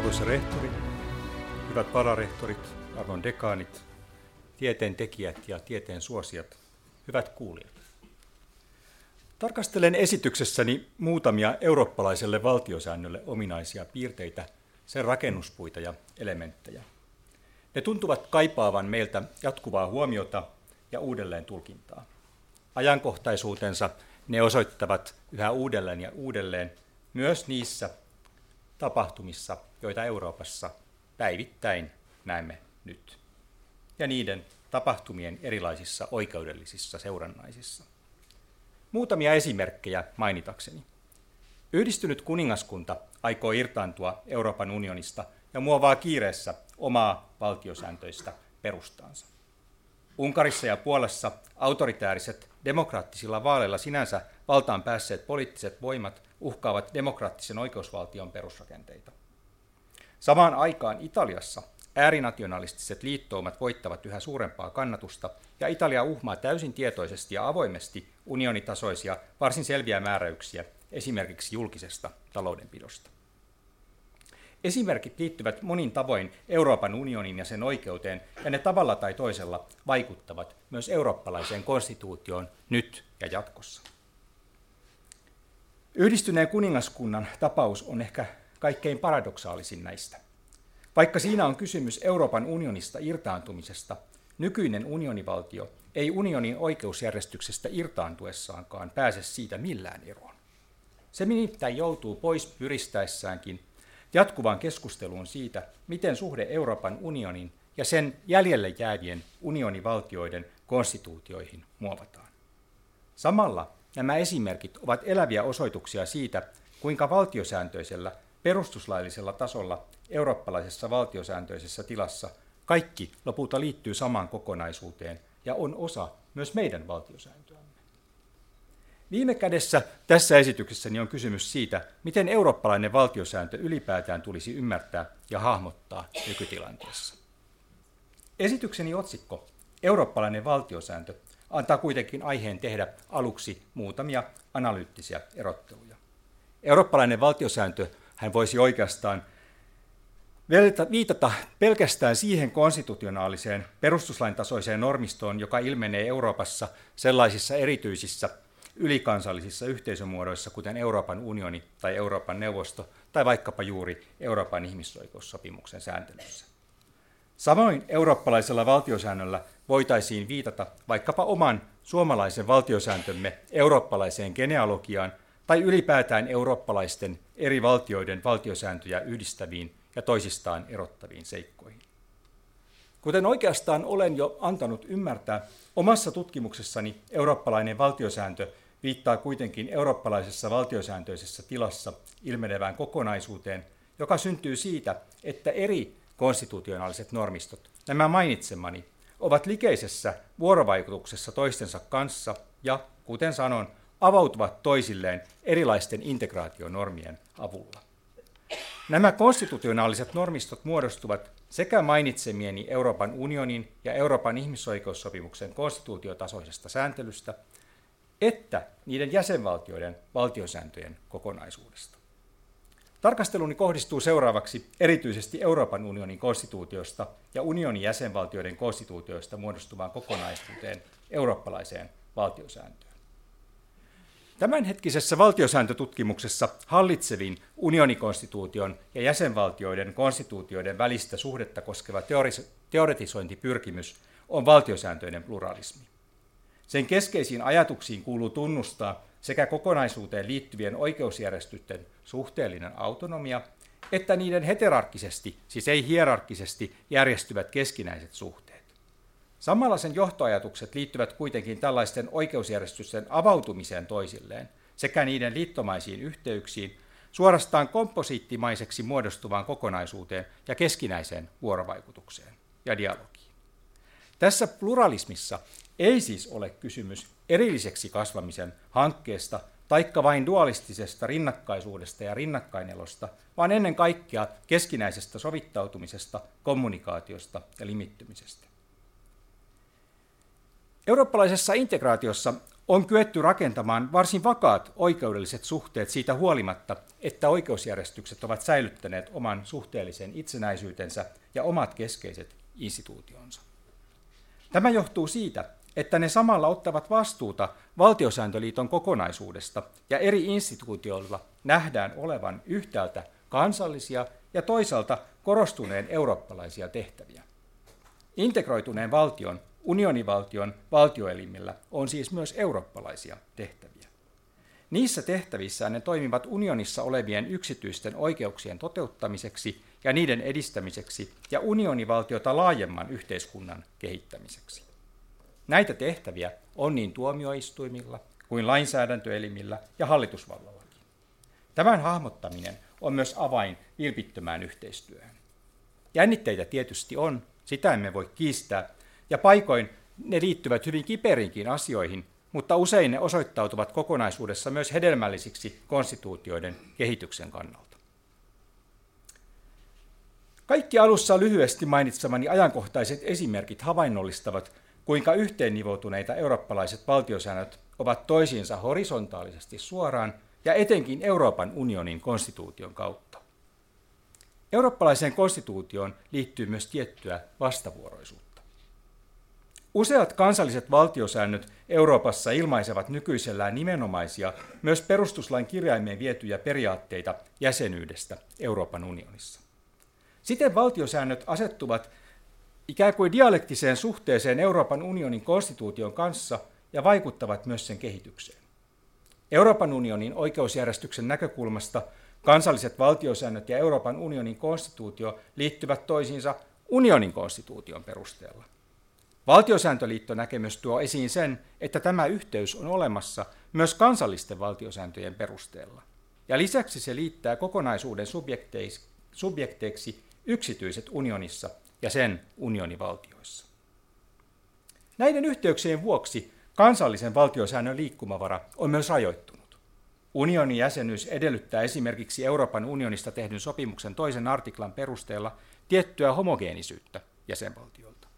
Arvoisa rehtori, hyvät vararehtorit, arvon dekaanit, tieteen tekijät ja tieteen suosijat, hyvät kuulijat. Tarkastelen esityksessäni muutamia eurooppalaiselle valtiosäännölle ominaisia piirteitä, sen rakennuspuita ja elementtejä. Ne tuntuvat kaipaavan meiltä jatkuvaa huomiota ja uudelleen tulkintaa. Ajankohtaisuutensa ne osoittavat yhä uudelleen ja uudelleen myös niissä tapahtumissa, joita Euroopassa päivittäin näemme nyt, ja niiden tapahtumien erilaisissa oikeudellisissa seurannaisissa. Muutamia esimerkkejä mainitakseni. Yhdistynyt kuningaskunta aikoo irtaantua Euroopan unionista ja muovaa kiireessä omaa valtiosääntöistä perustaansa. Unkarissa ja Puolassa autoritääriset demokraattisilla vaaleilla sinänsä valtaan päässeet poliittiset voimat uhkaavat demokraattisen oikeusvaltion perusrakenteita. Samaan aikaan Italiassa äärinationalistiset liittoumat voittavat yhä suurempaa kannatusta, ja Italia uhmaa täysin tietoisesti ja avoimesti unionitasoisia, varsin selviä määräyksiä esimerkiksi julkisesta taloudenpidosta. Esimerkit liittyvät monin tavoin Euroopan unionin ja sen oikeuteen, ja ne tavalla tai toisella vaikuttavat myös eurooppalaiseen konstituutioon nyt ja jatkossa. Yhdistyneen kuningaskunnan tapaus on ehkä kaikkein paradoksaalisin näistä. Vaikka siinä on kysymys Euroopan unionista irtaantumisesta, nykyinen unionivaltio ei unionin oikeusjärjestyksestä irtaantuessaankaan pääse siitä millään eroon. Se nimittäin joutuu pois pyristäessäänkin jatkuvaan keskusteluun siitä, miten suhde Euroopan unionin ja sen jäljelle jäävien unionivaltioiden konstituutioihin muovataan. Samalla nämä esimerkit ovat eläviä osoituksia siitä, kuinka valtiosääntöisellä perustuslaillisella tasolla eurooppalaisessa valtiosääntöisessä tilassa kaikki lopulta liittyy samaan kokonaisuuteen ja on osa myös meidän valtiosääntöämme. Viime kädessä tässä esityksessäni on kysymys siitä, miten eurooppalainen valtiosääntö ylipäätään tulisi ymmärtää ja hahmottaa nykytilanteessa. Esitykseni otsikko, Eurooppalainen valtiosääntö, antaa kuitenkin aiheen tehdä aluksi muutamia analyyttisiä erotteluja. Eurooppalainen valtiosääntö hän voisi oikeastaan viitata pelkästään siihen konstitutionaaliseen perustuslain tasoiseen normistoon, joka ilmenee Euroopassa sellaisissa erityisissä ylikansallisissa yhteisömuodoissa, kuten Euroopan unioni tai Euroopan neuvosto tai vaikkapa juuri Euroopan ihmisoikeussopimuksen sääntelyssä. Samoin eurooppalaisella valtiosäännöllä voitaisiin viitata vaikkapa oman suomalaisen valtiosääntömme eurooppalaiseen genealogiaan tai ylipäätään eurooppalaisten eri valtioiden valtiosääntöjä yhdistäviin ja toisistaan erottaviin seikkoihin. Kuten oikeastaan olen jo antanut ymmärtää, omassa tutkimuksessani eurooppalainen valtiosääntö viittaa kuitenkin eurooppalaisessa valtiosääntöisessä tilassa ilmenevään kokonaisuuteen, joka syntyy siitä, että eri konstitutionaaliset normistot, nämä mainitsemani, ovat likeisessä vuorovaikutuksessa toistensa kanssa ja, kuten sanon, avautuvat toisilleen erilaisten integraationormien avulla. Nämä konstitutionaaliset normistot muodostuvat sekä mainitsemieni Euroopan unionin ja Euroopan ihmisoikeussopimuksen konstituutiotasoisesta sääntelystä, että niiden jäsenvaltioiden valtiosääntöjen kokonaisuudesta. Tarkasteluni kohdistuu seuraavaksi erityisesti Euroopan unionin konstituutiosta ja unionin jäsenvaltioiden konstituutioista muodostuvaan kokonaisuuteen eurooppalaiseen valtiosääntöön. Tämänhetkisessä valtiosääntötutkimuksessa hallitsevin unionikonstituution ja jäsenvaltioiden konstituutioiden välistä suhdetta koskeva teoretisointipyrkimys on valtiosääntöinen pluralismi. Sen keskeisiin ajatuksiin kuuluu tunnustaa sekä kokonaisuuteen liittyvien oikeusjärjestysten suhteellinen autonomia, että niiden heterarkkisesti, siis ei hierarkkisesti, järjestyvät keskinäiset suhteet. Samalla sen johtoajatukset liittyvät kuitenkin tällaisten oikeusjärjestysten avautumiseen toisilleen sekä niiden liittomaisiin yhteyksiin, suorastaan komposiittimaiseksi muodostuvaan kokonaisuuteen ja keskinäiseen vuorovaikutukseen ja dialogiin. Tässä pluralismissa ei siis ole kysymys erilliseksi kasvamisen hankkeesta taikka vain dualistisesta rinnakkaisuudesta ja rinnakkainelosta, vaan ennen kaikkea keskinäisestä sovittautumisesta, kommunikaatiosta ja limittymisestä. Eurooppalaisessa integraatiossa on kyetty rakentamaan varsin vakaat oikeudelliset suhteet siitä huolimatta, että oikeusjärjestykset ovat säilyttäneet oman suhteellisen itsenäisyytensä ja omat keskeiset instituutionsa. Tämä johtuu siitä, että ne samalla ottavat vastuuta valtiosääntöliiton kokonaisuudesta ja eri instituutioilla nähdään olevan yhtäältä kansallisia ja toisaalta korostuneen eurooppalaisia tehtäviä. Integroituneen valtion, unionivaltion valtioelimillä on siis myös eurooppalaisia tehtäviä. Niissä tehtävissä ne toimivat unionissa olevien yksityisten oikeuksien toteuttamiseksi ja niiden edistämiseksi ja unionivaltiota laajemman yhteiskunnan kehittämiseksi. Näitä tehtäviä on niin tuomioistuimilla kuin lainsäädäntöelimillä ja hallitusvallallakin. Tämän hahmottaminen on myös avain vilpittömään yhteistyöhön. Jännitteitä tietysti on, sitä emme voi kiistää, ja paikoin ne liittyvät hyvin kiperiinkin asioihin, mutta usein ne osoittautuvat kokonaisuudessa myös hedelmällisiksi konstituutioiden kehityksen kannalta. Kaikki alussa lyhyesti mainitsemani ajankohtaiset esimerkit havainnollistavat, kuinka yhteennivoutuneita eurooppalaiset valtiosäännöt ovat toisiinsa horisontaalisesti suoraan ja etenkin Euroopan unionin konstituution kautta. Eurooppalaiseen konstituutioon liittyy myös tiettyä vastavuoroisuutta. Useat kansalliset valtiosäännöt Euroopassa ilmaisevat nykyisellään nimenomaisia, myös perustuslain kirjaimeen vietyjä periaatteita jäsenyydestä Euroopan unionissa. Siten valtiosäännöt asettuvat ikään kuin dialektiseen suhteeseen Euroopan unionin konstituution kanssa ja vaikuttavat myös sen kehitykseen. Euroopan unionin oikeusjärjestyksen näkökulmasta kansalliset valtiosäännöt ja Euroopan unionin konstituutio liittyvät toisiinsa unionin konstituution perusteella. Valtiosääntöliitto näkemys tuo esiin sen, että tämä yhteys on olemassa myös kansallisten valtiosääntöjen perusteella. Ja lisäksi se liittää kokonaisuuden subjekteiksi yksityiset unionissa ja sen unionivaltioissa. Näiden yhteyksien vuoksi kansallisen valtiosäännön liikkumavara on myös rajoittunut. Unionin jäsenyys edellyttää esimerkiksi Euroopan unionista tehdyn sopimuksen toisen artiklan perusteella tiettyä homogeenisyyttä jäsenvaltioilta.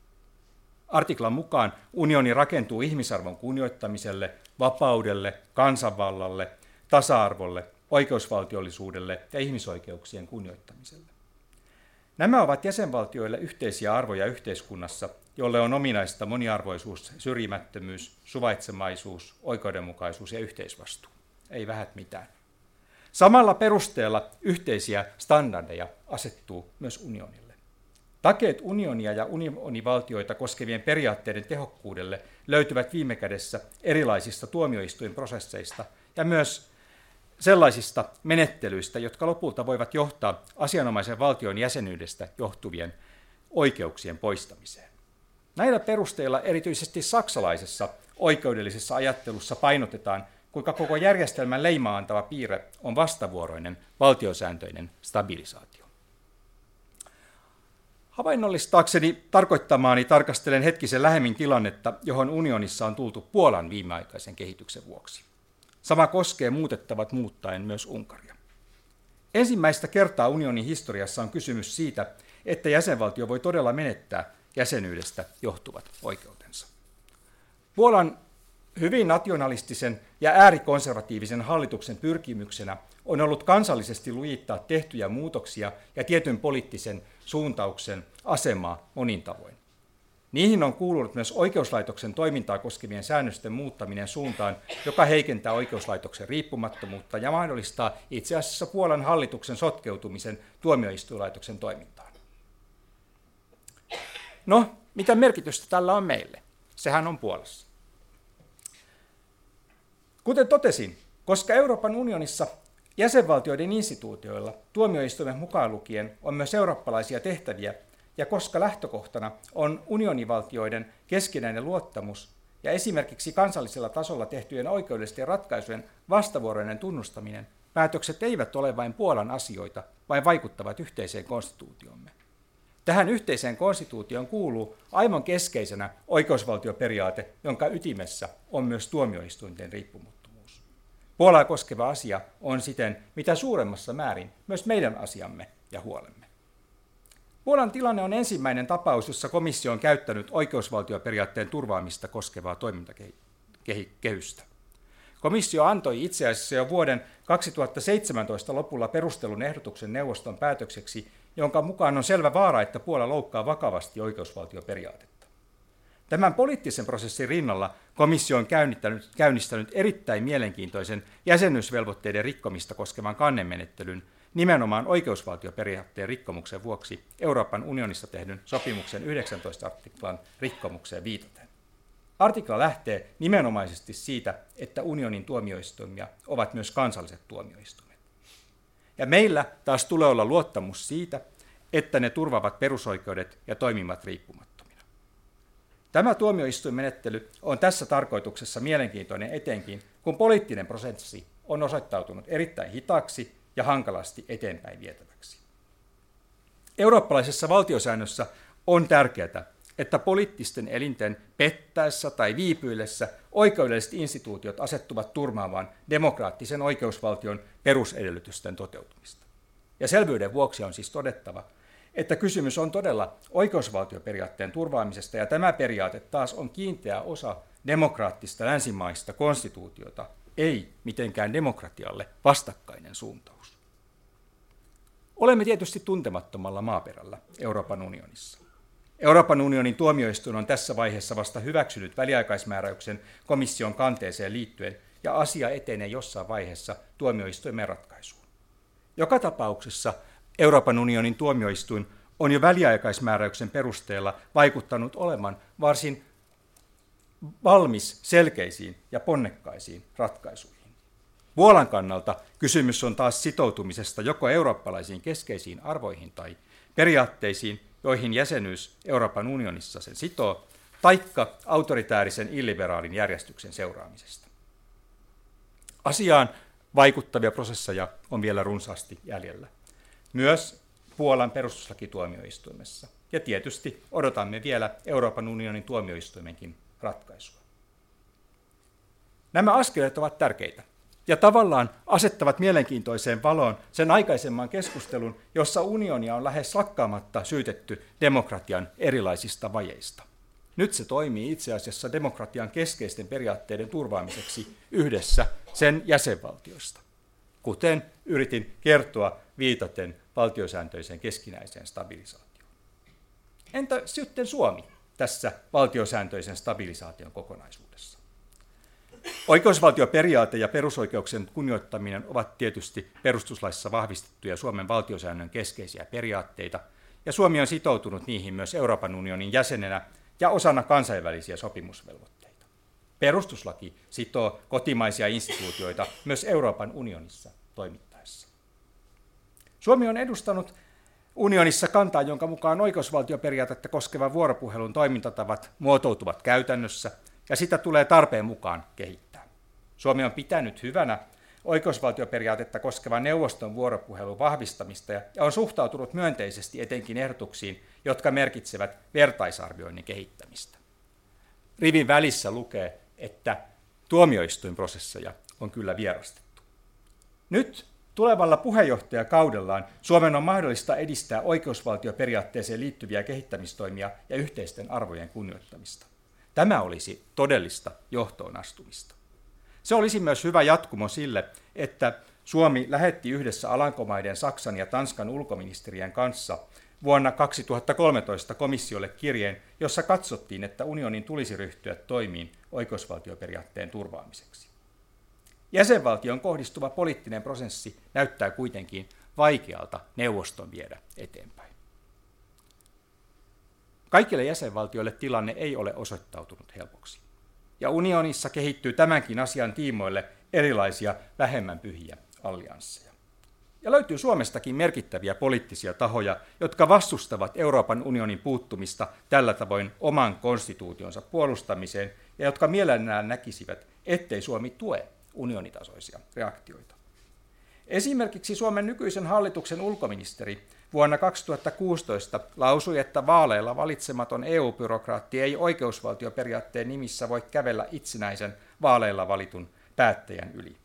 Artiklan mukaan unioni rakentuu ihmisarvon kunnioittamiselle, vapaudelle, kansanvallalle, tasa-arvolle, oikeusvaltiollisuudelle ja ihmisoikeuksien kunnioittamiselle. Nämä ovat jäsenvaltioille yhteisiä arvoja yhteiskunnassa, jolle on ominaista moniarvoisuus, syrjimättömyys, suvaitsemaisuus, oikeudenmukaisuus ja yhteisvastuu. Ei vähät mitään. Samalla perusteella yhteisiä standardeja asettuu myös unionille. Takeet unionia ja unionivaltioita koskevien periaatteiden tehokkuudelle löytyvät viime kädessä erilaisista tuomioistuinprosesseista ja myös sellaisista menettelyistä, jotka lopulta voivat johtaa asianomaisen valtion jäsenyydestä johtuvien oikeuksien poistamiseen. Näillä perusteilla erityisesti saksalaisessa oikeudellisessa ajattelussa painotetaan, kuinka koko järjestelmän leimaa antava piirre on vastavuoroinen valtiosääntöinen stabilisaatio. Havainnollistaakseni tarkoittamaani tarkastelen hetkisen lähemmin tilannetta, johon unionissa on tultu Puolan viimeaikaisen kehityksen vuoksi. Sama koskee muutettavat muuttaen myös Unkaria. Ensimmäistä kertaa unionin historiassa on kysymys siitä, että jäsenvaltio voi todella menettää jäsenyydestä johtuvat oikeutensa. Puolan hyvin nationalistisen ja äärikonservatiivisen hallituksen pyrkimyksenä on ollut kansallisesti lujittaa tehtyjä muutoksia ja tietyn poliittisen suuntauksen asemaa monin tavoin. Niihin on kuulunut myös oikeuslaitoksen toimintaa koskevien säännösten muuttaminen suuntaan, joka heikentää oikeuslaitoksen riippumattomuutta ja mahdollistaa itse asiassa Puolan hallituksen sotkeutumisen tuomioistuinlaitoksen toimintaan. No, mitä merkitystä tällä on meille? Sehän on Puolassa. Kuten totesin, koska Euroopan unionissa jäsenvaltioiden instituutioilla, tuomioistuimen mukaan lukien, on myös eurooppalaisia tehtäviä, ja koska lähtökohtana on unionivaltioiden keskinäinen luottamus ja esimerkiksi kansallisella tasolla tehtyjen oikeudellisten ratkaisujen vastavuoroinen tunnustaminen, päätökset eivät ole vain Puolan asioita, vaan vaikuttavat yhteiseen konstituutiomme. Tähän yhteiseen konstituutioon kuuluu aivan keskeisenä oikeusvaltioperiaate, jonka ytimessä on myös tuomioistuinten riippumattomuus. Puolaa koskeva asia on siten mitä suuremmassa määrin myös meidän asiamme ja huolemme. Puolan tilanne on ensimmäinen tapaus, jossa komissio on käyttänyt oikeusvaltioperiaatteen turvaamista koskevaa kehystä. Komissio antoi itse asiassa jo vuoden 2017 lopulla perustelun ehdotuksen neuvoston päätökseksi, jonka mukaan on selvä vaara, että Puola loukkaa vakavasti oikeusvaltioperiaatetta. Tämän poliittisen prosessin rinnalla komissio on käynnistänyt, käynnistänyt erittäin mielenkiintoisen jäsenyysvelvoitteiden rikkomista koskevan kannemenettelyn nimenomaan oikeusvaltioperiaatteen rikkomuksen vuoksi Euroopan unionissa tehdyn sopimuksen 19 artiklan rikkomukseen viitaten. Artikla lähtee nimenomaisesti siitä, että unionin tuomioistuimia ovat myös kansalliset tuomioistuimet. Ja meillä taas tulee olla luottamus siitä, että ne turvaavat perusoikeudet ja toimivat riippumattomina. Tämä tuomioistuinmenettely on tässä tarkoituksessa mielenkiintoinen etenkin, kun poliittinen prosessi on osoittautunut erittäin hitaaksi ja hankalasti eteenpäin vietäväksi. Eurooppalaisessa valtiosäännössä on tärkeää, että poliittisten elinten pettäessä tai viipyillessä oikeudelliset instituutiot asettuvat turmaamaan demokraattisen oikeusvaltion perusedellytysten toteutumista. Ja selvyyden vuoksi on siis todettava, että kysymys on todella oikeusvaltioperiaatteen turvaamisesta, ja tämä periaate taas on kiinteä osa demokraattista länsimaista konstituutiota, ei mitenkään demokratialle vastakkainen suuntaus. Olemme tietysti tuntemattomalla maaperällä Euroopan unionissa. Euroopan unionin tuomioistuin on tässä vaiheessa vasta hyväksynyt väliaikaismääräyksen komission kanteeseen liittyen, ja asia etenee jossain vaiheessa tuomioistuimen ratkaisuun. Joka tapauksessa Euroopan unionin tuomioistuin on jo väliaikaismääräyksen perusteella vaikuttanut olevan varsin valmis selkeisiin ja ponnekkaisiin ratkaisuihin. Puolan kannalta kysymys on taas sitoutumisesta joko eurooppalaisiin keskeisiin arvoihin tai periaatteisiin, joihin jäsenyys Euroopan unionissa sen sitoo, taikka autoritäärisen illiberaalin järjestyksen seuraamisesta. Asiaan vaikuttavia prosesseja on vielä runsaasti jäljellä. Myös Puolan perustuslakituomioistuimessa. Ja tietysti odotamme vielä Euroopan unionin tuomioistuimenkin ratkaisua. Nämä askeleet ovat tärkeitä ja tavallaan asettavat mielenkiintoiseen valoon sen aikaisemman keskustelun, jossa unionia on lähes lakkaamatta syytetty demokratian erilaisista vajeista. Nyt se toimii itse asiassa demokratian keskeisten periaatteiden turvaamiseksi yhdessä sen jäsenvaltioista, kuten yritin kertoa viitaten valtiosääntöiseen keskinäiseen stabilisaatioon. Entä sitten Suomi tässä valtiosääntöisen stabilisaation kokonaisuudessa? Oikeusvaltioperiaate ja perusoikeuksien kunnioittaminen ovat tietysti perustuslaissa vahvistettuja Suomen valtiosäännön keskeisiä periaatteita, ja Suomi on sitoutunut niihin myös Euroopan unionin jäsenenä ja osana kansainvälisiä sopimusvelvoitteita. Perustuslaki sitoo kotimaisia instituutioita myös Euroopan unionissa toimittaessa. Suomi on edustanut unionissa kantaa, jonka mukaan oikeusvaltioperiaatetta koskevan vuoropuhelun toimintatavat muotoutuvat käytännössä – ja sitä tulee tarpeen mukaan kehittää. Suomi on pitänyt hyvänä oikeusvaltioperiaatetta koskevan neuvoston vuoropuhelun vahvistamista ja on suhtautunut myönteisesti etenkin ehdotuksiin, jotka merkitsevät vertaisarvioinnin kehittämistä. Rivin välissä lukee, että tuomioistuinprosesseja on kyllä vierastettu. Nyt tulevalla puheenjohtajakaudellaan Suomen on mahdollista edistää oikeusvaltioperiaatteeseen liittyviä kehittämistoimia ja yhteisten arvojen kunnioittamista. Tämä olisi todellista johtoon astumista. Se olisi myös hyvä jatkumo sille, että Suomi lähetti yhdessä Alankomaiden, Saksan ja Tanskan ulkoministerien kanssa vuonna 2013 komissiolle kirjeen, jossa katsottiin, että unionin tulisi ryhtyä toimiin oikeusvaltioperiaatteen turvaamiseksi. Jäsenvaltion kohdistuva poliittinen prosessi näyttää kuitenkin vaikealta neuvoston viedä eteenpäin. Kaikille jäsenvaltioille tilanne ei ole osoittautunut helpoksi. Ja unionissa kehittyy tämänkin asian tiimoille erilaisia vähemmän pyhiä alliansseja. Ja löytyy Suomestakin merkittäviä poliittisia tahoja, jotka vastustavat Euroopan unionin puuttumista tällä tavoin oman konstituutionsa puolustamiseen ja jotka mielellään näkisivät, ettei Suomi tue unionitasoisia reaktioita. Esimerkiksi Suomen nykyisen hallituksen ulkoministeri vuonna 2016 lausui, että vaaleilla valitsematon EU-byrokraatti ei oikeusvaltioperiaatteen nimissä voi kävellä itsenäisen vaaleilla valitun päättäjän yli.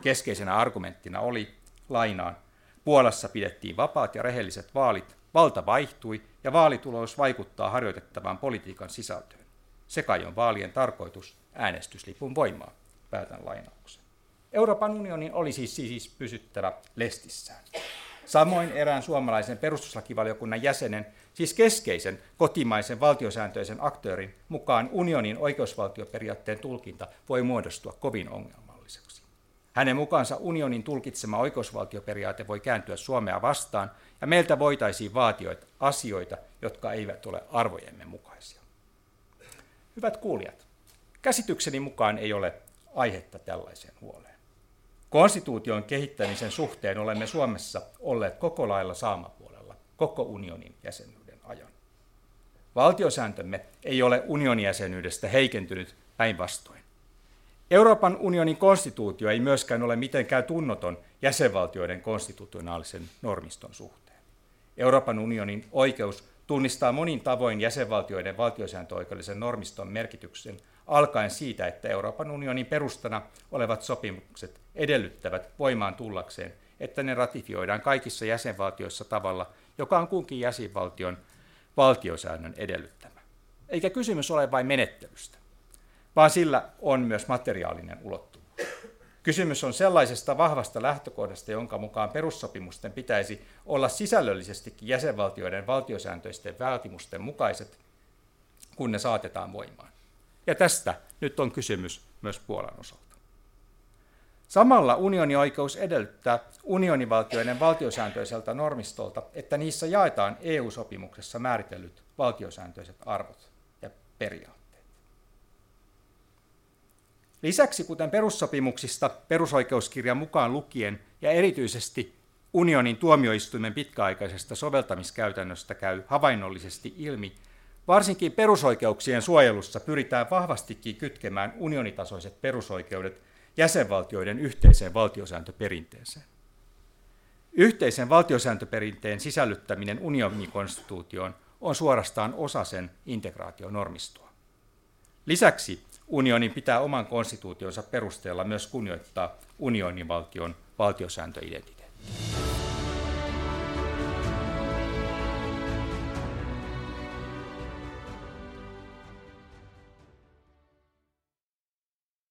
Keskeisenä argumenttina oli, lainaan, Puolassa pidettiin vapaat ja rehelliset vaalit, valta vaihtui ja vaalitulos vaikuttaa harjoitettavaan politiikan sisältöön. Se kai on vaalien tarkoitus, äänestyslipun voimaa. Päätän lainauksen. Euroopan unionin olisi siis pysyttävä lestissään. Samoin erään suomalaisen perustuslakivaliokunnan jäsenen, siis keskeisen kotimaisen valtiosääntöisen aktöörin mukaan unionin oikeusvaltioperiaatteen tulkinta voi muodostua kovin ongelmalliseksi. Hänen mukaansa unionin tulkitsema oikeusvaltioperiaate voi kääntyä Suomea vastaan ja meiltä voitaisiin vaatia asioita, jotka eivät ole arvojemme mukaisia. Hyvät kuulijat, käsitykseni mukaan ei ole aihetta tällaiseen huoleen. Konstituution kehittämisen suhteen olemme Suomessa olleet koko lailla saamapuolella koko unionin jäsenyyden ajan. Valtiosääntömme ei ole unionin jäsenyydestä heikentynyt päinvastoin. Euroopan unionin konstituutio ei myöskään ole mitenkään tunnoton jäsenvaltioiden konstitutionaalisen normiston suhteen. Euroopan unionin oikeus tunnistaa monin tavoin jäsenvaltioiden valtiosääntöoikeudellisen normiston merkityksen alkaen siitä, että Euroopan unionin perustana olevat sopimukset edellyttävät voimaan tullakseen, että ne ratifioidaan kaikissa jäsenvaltioissa tavalla, joka on kunkin jäsenvaltion valtiosäännön edellyttämä. Eikä kysymys ole vain menettelystä, vaan sillä on myös materiaalinen ulottuvuus. Kysymys on sellaisesta vahvasta lähtökohdasta, jonka mukaan perussopimusten pitäisi olla sisällöllisestikin jäsenvaltioiden valtiosääntöisten vaatimusten mukaiset, kun ne saatetaan voimaan. Ja tästä nyt on kysymys myös Puolan osalta. Samalla unionioikeus edellyttää unionivaltioiden valtiosääntöiseltä normistolta, että niissä jaetaan EU-sopimuksessa määritellyt valtiosääntöiset arvot ja periaatteet. Lisäksi, kuten perussopimuksista perusoikeuskirjan mukaan lukien ja erityisesti unionin tuomioistuimen pitkäaikaisesta soveltamiskäytännöstä käy havainnollisesti ilmi, varsinkin perusoikeuksien suojelussa pyritään vahvastikin kytkemään unionitasoiset perusoikeudet jäsenvaltioiden yhteiseen valtiosääntöperinteeseen. Yhteisen valtiosääntöperinteen sisällyttäminen unionin konstituutioon on suorastaan osa sen integraationormistoa. Lisäksi unionin pitää oman konstituutionsa perusteella myös kunnioittaa unionin valtion valtiosääntöidentiteettiä.